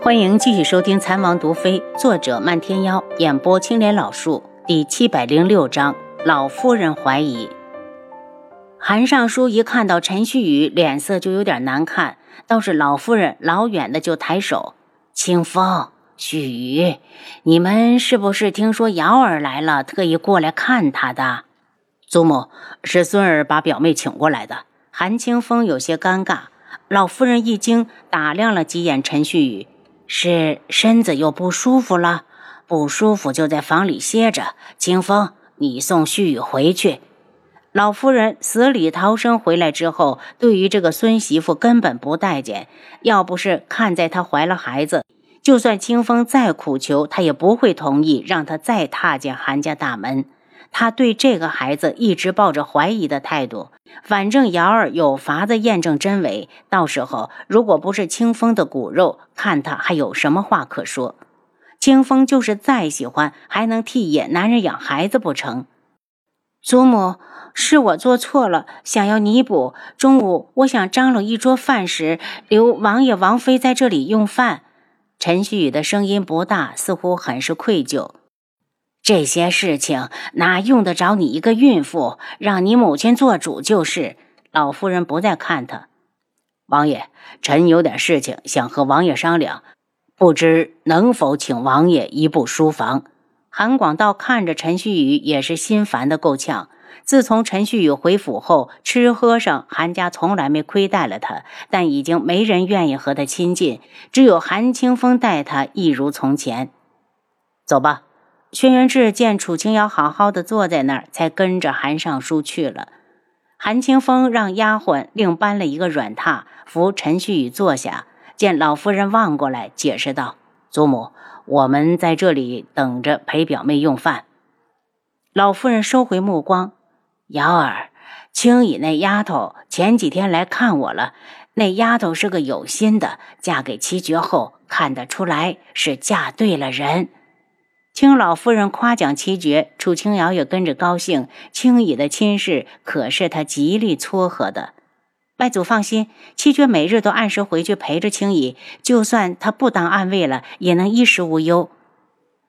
欢迎继续收听《残王毒妃》，作者漫天妖，演播青莲老树，第七百零六章：老夫人怀疑。韩尚书一看到陈旭宇，脸色就有点难看。倒是老夫人老远的就抬手：“清风、旭宇，你们是不是听说瑶儿来了，特意过来看她的？”祖母，是孙儿把表妹请过来的。韩清风有些尴尬。老夫人一惊，打量了几眼陈旭宇。是身子又不舒服了，不舒服就在房里歇着。清风，你送旭宇回去。老夫人死里逃生回来之后，对于这个孙媳妇根本不待见。要不是看在她怀了孩子，就算清风再苦求，她也不会同意让她再踏进韩家大门。他对这个孩子一直抱着怀疑的态度。反正瑶儿有法子验证真伪，到时候如果不是清风的骨肉，看他还有什么话可说。清风就是再喜欢，还能替野男人养孩子不成？祖母，是我做错了，想要弥补。中午我想张罗一桌饭食，留王爷王妃在这里用饭。陈旭宇的声音不大，似乎很是愧疚。这些事情哪用得着你一个孕妇？让你母亲做主就是。老夫人不再看他。王爷，臣有点事情想和王爷商量，不知能否请王爷一步书房？韩广道看着陈旭宇，也是心烦的够呛。自从陈旭宇回府后，吃喝上韩家从来没亏待了他，但已经没人愿意和他亲近，只有韩清风待他一如从前。走吧。轩辕志见楚清瑶好好的坐在那儿，才跟着韩尚书去了。韩清风让丫鬟另搬了一个软榻，扶陈旭宇坐下。见老夫人望过来，解释道：“祖母，我们在这里等着陪表妹用饭。”老夫人收回目光：“瑶儿，青姨那丫头前几天来看我了。那丫头是个有心的，嫁给七绝后，看得出来是嫁对了人。”听老夫人夸奖七绝，楚清瑶也跟着高兴。青姨的亲事可是他极力撮合的。外祖放心，七绝每日都按时回去陪着青姨，就算他不当暗卫了，也能衣食无忧。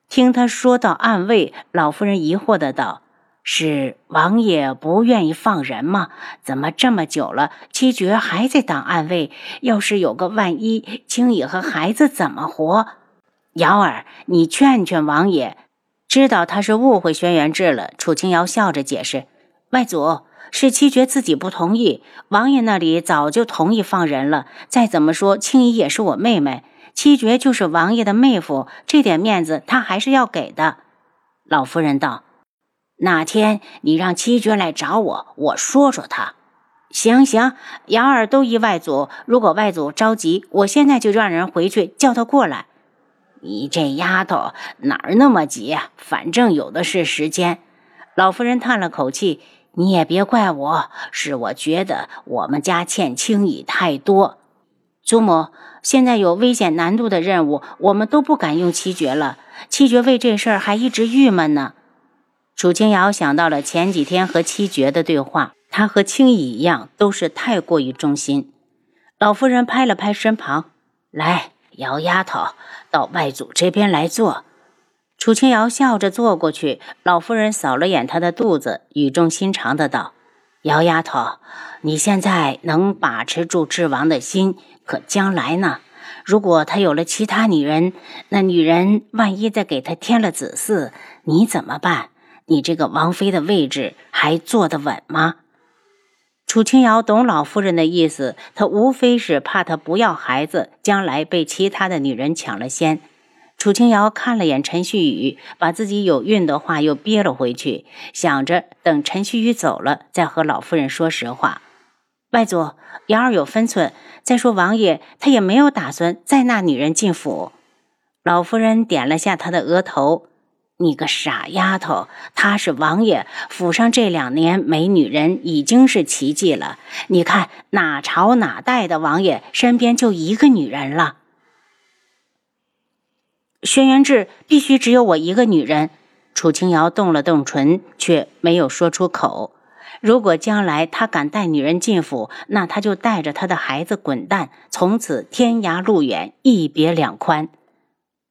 听他说到暗卫，老夫人疑惑的道：“是王爷不愿意放人吗？怎么这么久了，七绝还在当暗卫？要是有个万一，青姨和孩子怎么活？”瑶儿，你劝劝王爷，知道他是误会轩辕志了。楚清瑶笑着解释：“外祖是七绝自己不同意，王爷那里早就同意放人了。再怎么说，青怡也是我妹妹，七绝就是王爷的妹夫，这点面子他还是要给的。”老夫人道：“哪天你让七绝来找我，我说说他。行行，瑶儿都依外祖。如果外祖着急，我现在就让人回去叫他过来。”你这丫头哪儿那么急？反正有的是时间。老夫人叹了口气：“你也别怪我，是我觉得我们家欠青姨太多。祖母，现在有危险难度的任务，我们都不敢用七绝了。七绝为这事儿还一直郁闷呢。”楚清瑶想到了前几天和七绝的对话，他和青姨一样，都是太过于忠心。老夫人拍了拍身旁：“来。”姚丫头，到外祖这边来坐。楚清瑶笑着坐过去，老夫人扫了眼她的肚子，语重心长的道：“姚丫头，你现在能把持住智王的心，可将来呢？如果他有了其他女人，那女人万一再给他添了子嗣，你怎么办？你这个王妃的位置还坐得稳吗？”楚清瑶懂老夫人的意思，她无非是怕她不要孩子，将来被其他的女人抢了先。楚清瑶看了眼陈旭宇，把自己有孕的话又憋了回去，想着等陈旭宇走了再和老夫人说实话。外祖，瑶儿有分寸。再说王爷他也没有打算再纳女人进府。老夫人点了下他的额头。你个傻丫头，他是王爷府上这两年没女人已经是奇迹了。你看哪朝哪代的王爷身边就一个女人了？轩辕志必须只有我一个女人。楚清瑶动了动唇，却没有说出口。如果将来他敢带女人进府，那他就带着他的孩子滚蛋，从此天涯路远，一别两宽。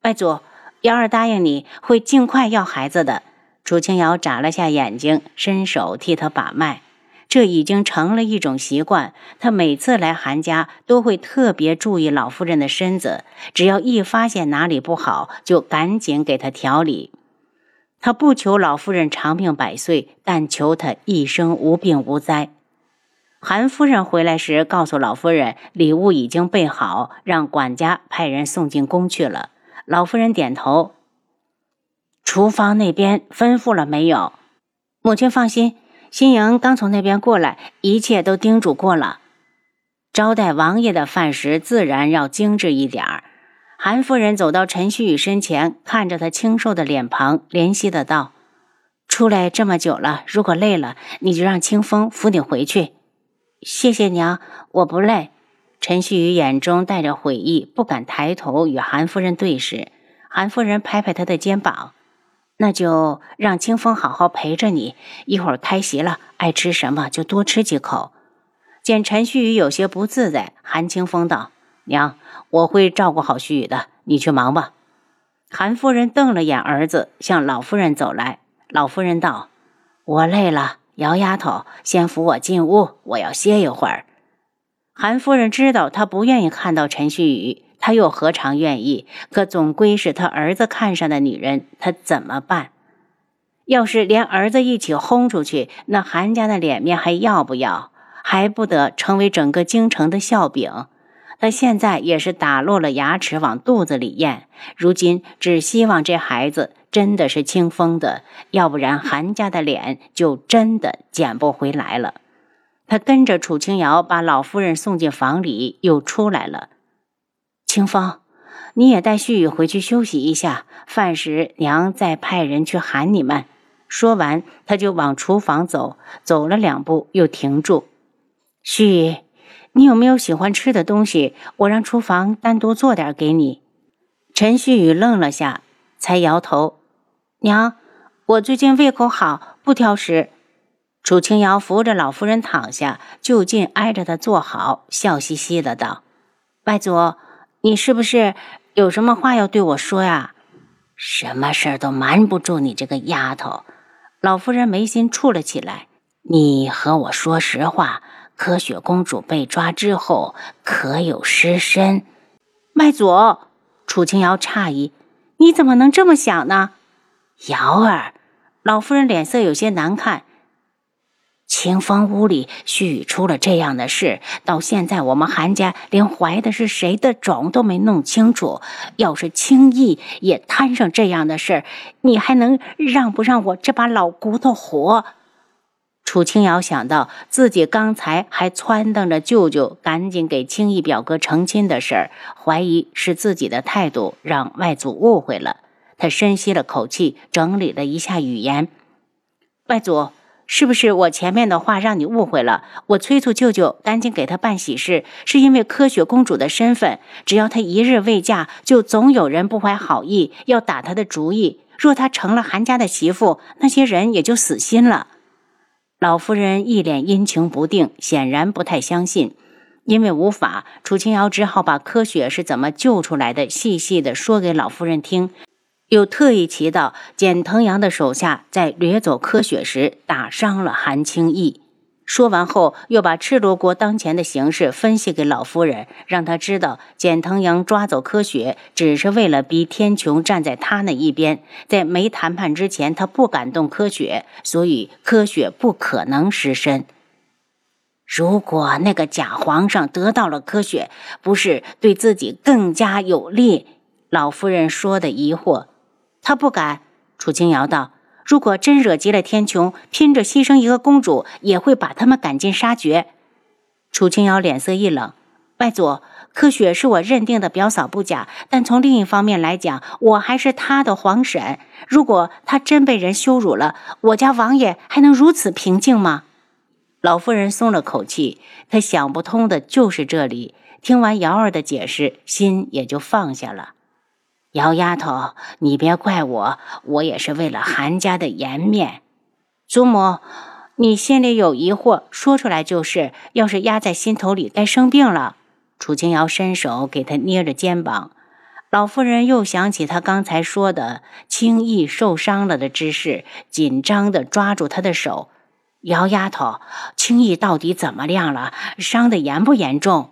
外祖，幺儿答应你会尽快要孩子的。楚清瑶眨了下眼睛，伸手替他把脉。这已经成了一种习惯。他每次来韩家，都会特别注意老夫人的身子，只要一发现哪里不好，就赶紧给她调理。他不求老夫人长命百岁，但求她一生无病无灾。韩夫人回来时，告诉老夫人礼物已经备好，让管家派人送进宫去了。老夫人点头。厨房那边吩咐了没有？母亲放心，新莹刚从那边过来，一切都叮嘱过了。招待王爷的饭食自然要精致一点儿。韩夫人走到陈旭宇身前，看着他清瘦的脸庞，怜惜的道：“出来这么久了，如果累了，你就让清风扶你回去。”谢谢娘，我不累。陈旭宇眼中带着悔意，不敢抬头与韩夫人对视。韩夫人拍拍他的肩膀。那就让清风好好陪着你，一会儿开席了，爱吃什么就多吃几口。见陈旭宇有些不自在，韩清风道：“娘，我会照顾好旭宇的，你去忙吧。”韩夫人瞪了眼儿子，向老夫人走来。老夫人道：“我累了，姚丫头先扶我进屋，我要歇一会儿。”韩夫人知道他不愿意看到陈旭宇。他又何尝愿意？可总归是他儿子看上的女人，他怎么办？要是连儿子一起轰出去，那韩家的脸面还要不要？还不得成为整个京城的笑柄？他现在也是打落了牙齿往肚子里咽，如今只希望这孩子真的是清风的，要不然韩家的脸就真的捡不回来了。他跟着楚清瑶把老夫人送进房里，又出来了。清风，你也带旭宇回去休息一下。饭时娘再派人去喊你们。说完，他就往厨房走，走了两步又停住。旭宇，你有没有喜欢吃的东西？我让厨房单独做点给你。陈旭宇愣了下，才摇头。娘，我最近胃口好，不挑食。楚清瑶扶着老夫人躺下，就近挨着她坐好，笑嘻嘻的道：“外祖。”你是不是有什么话要对我说呀？什么事儿都瞒不住你这个丫头。老夫人眉心蹙了起来。你和我说实话，柯雪公主被抓之后可有失身？麦祖，楚清瑶诧异：“你怎么能这么想呢？”瑶儿，老夫人脸色有些难看。清风屋里，许出了这样的事，到现在我们韩家连怀的是谁的种都没弄清楚。要是轻易也摊上这样的事，你还能让不让我这把老骨头活？楚清瑶想到自己刚才还撺掇着舅舅赶紧给青义表哥成亲的事儿，怀疑是自己的态度让外祖误会了。他深吸了口气，整理了一下语言：“外祖。”是不是我前面的话让你误会了？我催促舅舅赶紧给她办喜事，是因为柯雪公主的身份，只要她一日未嫁，就总有人不怀好意要打她的主意。若她成了韩家的媳妇，那些人也就死心了。老夫人一脸阴晴不定，显然不太相信。因为无法，楚清瑶只好把柯雪是怎么救出来的细细的说给老夫人听。又特意提到简腾阳的手下，在掠走柯雪时打伤了韩青义。说完后，又把赤罗国当前的形势分析给老夫人，让她知道简腾阳抓走柯雪只是为了逼天穹站在他那一边。在没谈判之前，他不敢动柯雪，所以柯雪不可能失身。如果那个假皇上得到了柯雪，不是对自己更加有利？老夫人说的疑惑。他不敢。楚清瑶道：“如果真惹急了天穹，拼着牺牲一个公主，也会把他们赶尽杀绝。”楚清瑶脸色一冷：“外祖，柯雪是我认定的表嫂不假，但从另一方面来讲，我还是她的皇婶。如果她真被人羞辱了，我家王爷还能如此平静吗？”老夫人松了口气，她想不通的就是这里。听完瑶儿的解释，心也就放下了。姚丫头，你别怪我，我也是为了韩家的颜面。祖母，你心里有疑惑，说出来就是。要是压在心头里，该生病了。楚清瑶伸手给他捏着肩膀。老妇人又想起他刚才说的轻易受伤了的之事，紧张地抓住他的手。姚丫头，轻易到底怎么样了？伤得严不严重？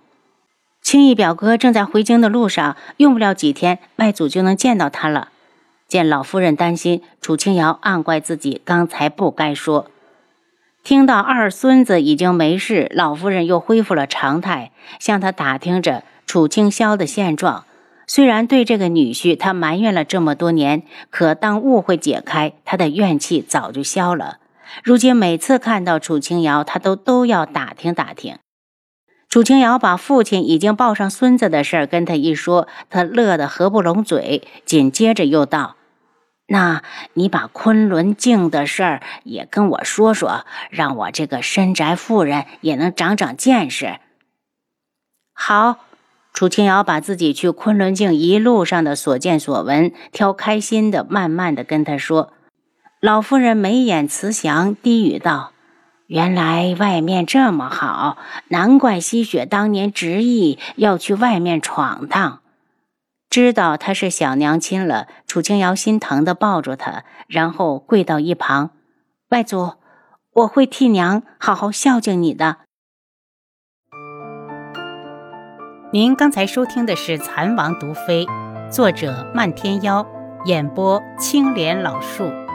轻易表哥正在回京的路上，用不了几天，外祖就能见到他了。见老夫人担心，楚青瑶暗怪自己刚才不该说。听到二孙子已经没事，老夫人又恢复了常态，向他打听着楚清霄的现状。虽然对这个女婿他埋怨了这么多年，可当误会解开，他的怨气早就消了。如今每次看到楚青瑶，他都都要打听打听。楚清瑶把父亲已经抱上孙子的事儿跟他一说，他乐得合不拢嘴，紧接着又道。那你把昆仑镜的事儿也跟我说说，让我这个深宅妇人也能长长见识。好，楚清瑶把自己去昆仑镜一路上的所见所闻挑开心的，慢慢的跟他说。老夫人眉眼慈祥，低语道：“原来外面这么好，难怪西雪当年执意要去外面闯荡。”知道他是小娘亲了，楚清瑶心疼的抱住他，然后跪到一旁：“外祖，我会替娘好好孝敬你的。”您刚才收听的是《蚕王毒妃》，作者漫天妖，演播青莲老树。